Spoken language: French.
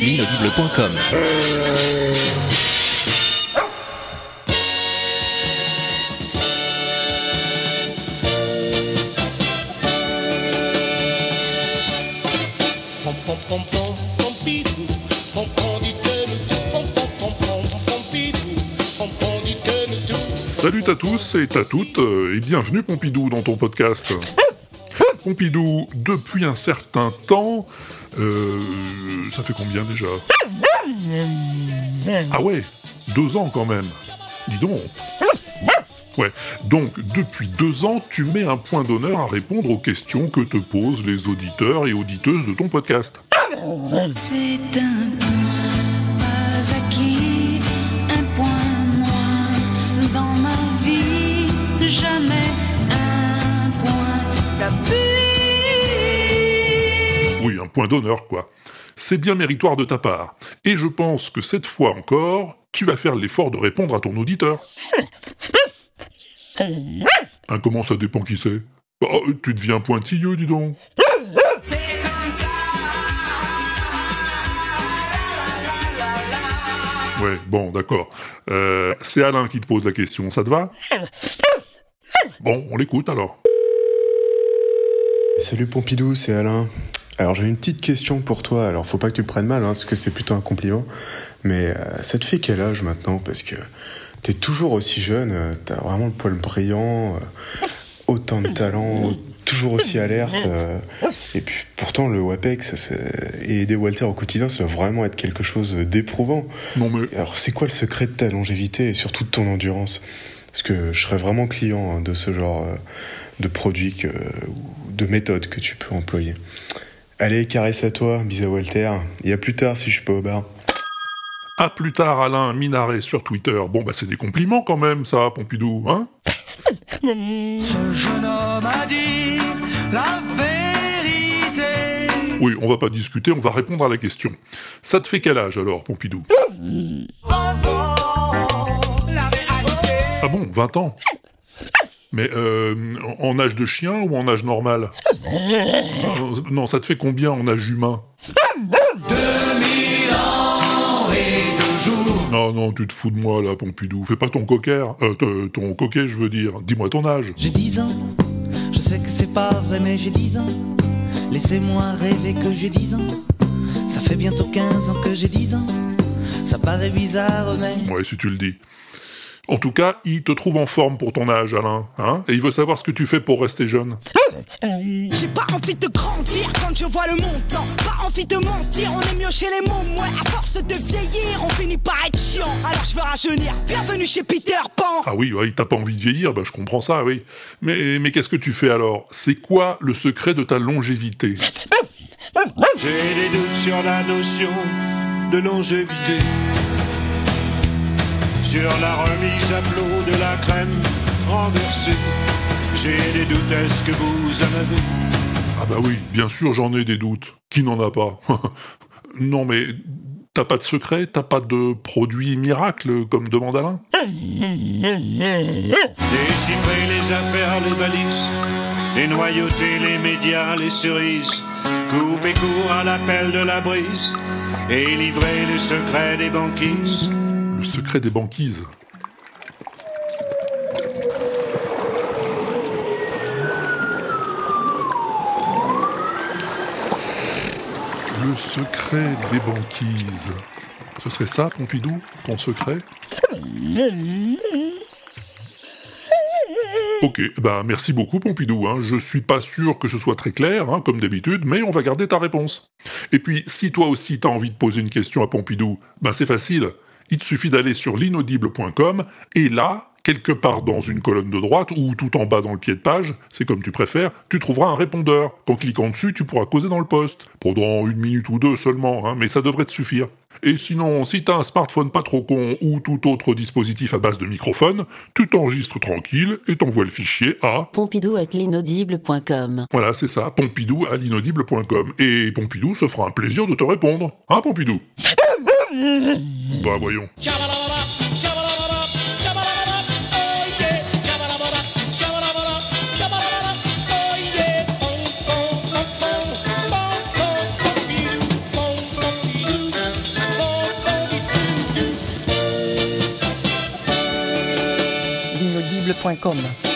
L'inaudible.com Salut à tous et à toutes, euh, et bienvenue Pompidou dans ton podcast. Pompidou, depuis un certain temps, euh, ça fait combien déjà? Ah ouais, deux ans quand même. Dis donc. Ouais, donc depuis deux ans, tu mets un point d'honneur à répondre aux questions que te posent les auditeurs et auditeuses de ton podcast. C'est un point d'honneur, quoi. C'est bien méritoire de ta part. Et je pense que cette fois encore, tu vas faire l'effort de répondre à ton auditeur. Hein, comment ça dépend qui c'est? Oh, Tu deviens pointilleux, dis donc. Ouais, bon, d'accord. Euh, c'est Alain qui te pose la question, ça te va? Bon, on l'écoute alors. Salut Pompidou, c'est Alain. Alors j'ai une petite question pour toi. Alors faut pas que tu le prennes mal, hein, parce que c'est plutôt un compliment. Mais euh, ça te fait quel âge maintenant? Parce que t'es toujours aussi jeune, euh, t'as vraiment le poil brillant, euh, autant de talent, toujours aussi alerte. euh, et puis pourtant le WAPEX et aider Walter au quotidien, ça doit vraiment être quelque chose d'éprouvant. Non mais, Alors c'est quoi le secret de ta longévité et surtout de ton endurance? Parce que je serais vraiment client hein, de ce genre euh, de produit que, ou de méthode que tu peux employer. Allez, caresse à toi, bis à Walter. Et à plus tard si je suis pas au bar. à plus tard Alain Minaret sur Twitter. Bon, bah c'est des compliments quand même, ça, Pompidou, hein? Ce jeune homme a dit la vérité. Oui, on va pas discuter, on va répondre à la question. Ça te fait quel âge alors, Pompidou? Ah bon, 20 ans? Mais euh, en âge de chien ou en âge normal? Euh, Non, ça te fait combien en âge humain? Non, non, tu te fous de moi là, Pompidou. Fais pas ton coquère. Euh, t- ton coquet, je veux dire. Dis-moi ton âge. J'ai 10 ans, je sais que c'est pas vrai, mais j'ai 10 ans. Laissez-moi rêver que j'ai 10 ans. Ça fait bientôt 15 ans que j'ai 10 ans. Ça paraît bizarre, mais Ouais, si tu le dis. En tout cas, il te trouve en forme pour ton âge, Alain. Hein Et il veut savoir ce que tu fais pour rester jeune. J'ai pas envie de grandir quand je vois le montant. Pas envie de mentir, on est mieux chez les mômes. Ouais, à force de vieillir, on finit par être chiant. Alors je veux rajeunir. Bienvenue chez Peter Pan. Ah oui, ouais, t'as pas envie de vieillir, bah je comprends ça, oui. Mais, mais qu'est-ce que tu fais alors? C'est quoi le secret de ta longévité? J'ai des doutes sur la notion de longévité. Sur la remise à flot de la crème renversée. J'ai des doutes, est-ce que vous en avez? Ah bah oui, bien sûr, j'en ai des doutes. Qui n'en a pas? Non mais, t'as pas de secret? T'as pas de produit miracle, comme demande Alain? Déchiffrer les affaires, les valises, dénoyauter les médias, les cerises, couper court à l'appel de la brise et livrer le secret des banquises. Le secret des banquises. Le secret des banquises. Ce serait ça, Pompidou, ton secret? Ok, ben merci beaucoup Pompidou, hein. je suis pas sûr que ce soit très clair, hein, comme d'habitude, mais on va garder ta réponse. Et puis, si toi aussi t'as envie de poser une question à Pompidou, ben c'est facile, il te suffit d'aller sur l'inaudible.com, et là, quelque part dans une colonne de droite, ou tout en bas dans le pied de page, c'est comme tu préfères, tu trouveras un répondeur. Qu'en cliquant dessus, tu pourras causer dans le poste. Pendant une minute ou deux seulement, hein, mais ça devrait te suffire. Et sinon, si t'as un smartphone pas trop con ou tout autre dispositif à base de microphone, tu t'enregistres tranquille et t'envoies le fichier à... Pompidou l'inaudible.com. Voilà, c'est ça, pompidou à l'inaudible.com. Et Pompidou se fera un plaisir de te répondre. Hein, Pompidou? Bah voyons. L'inaudible.com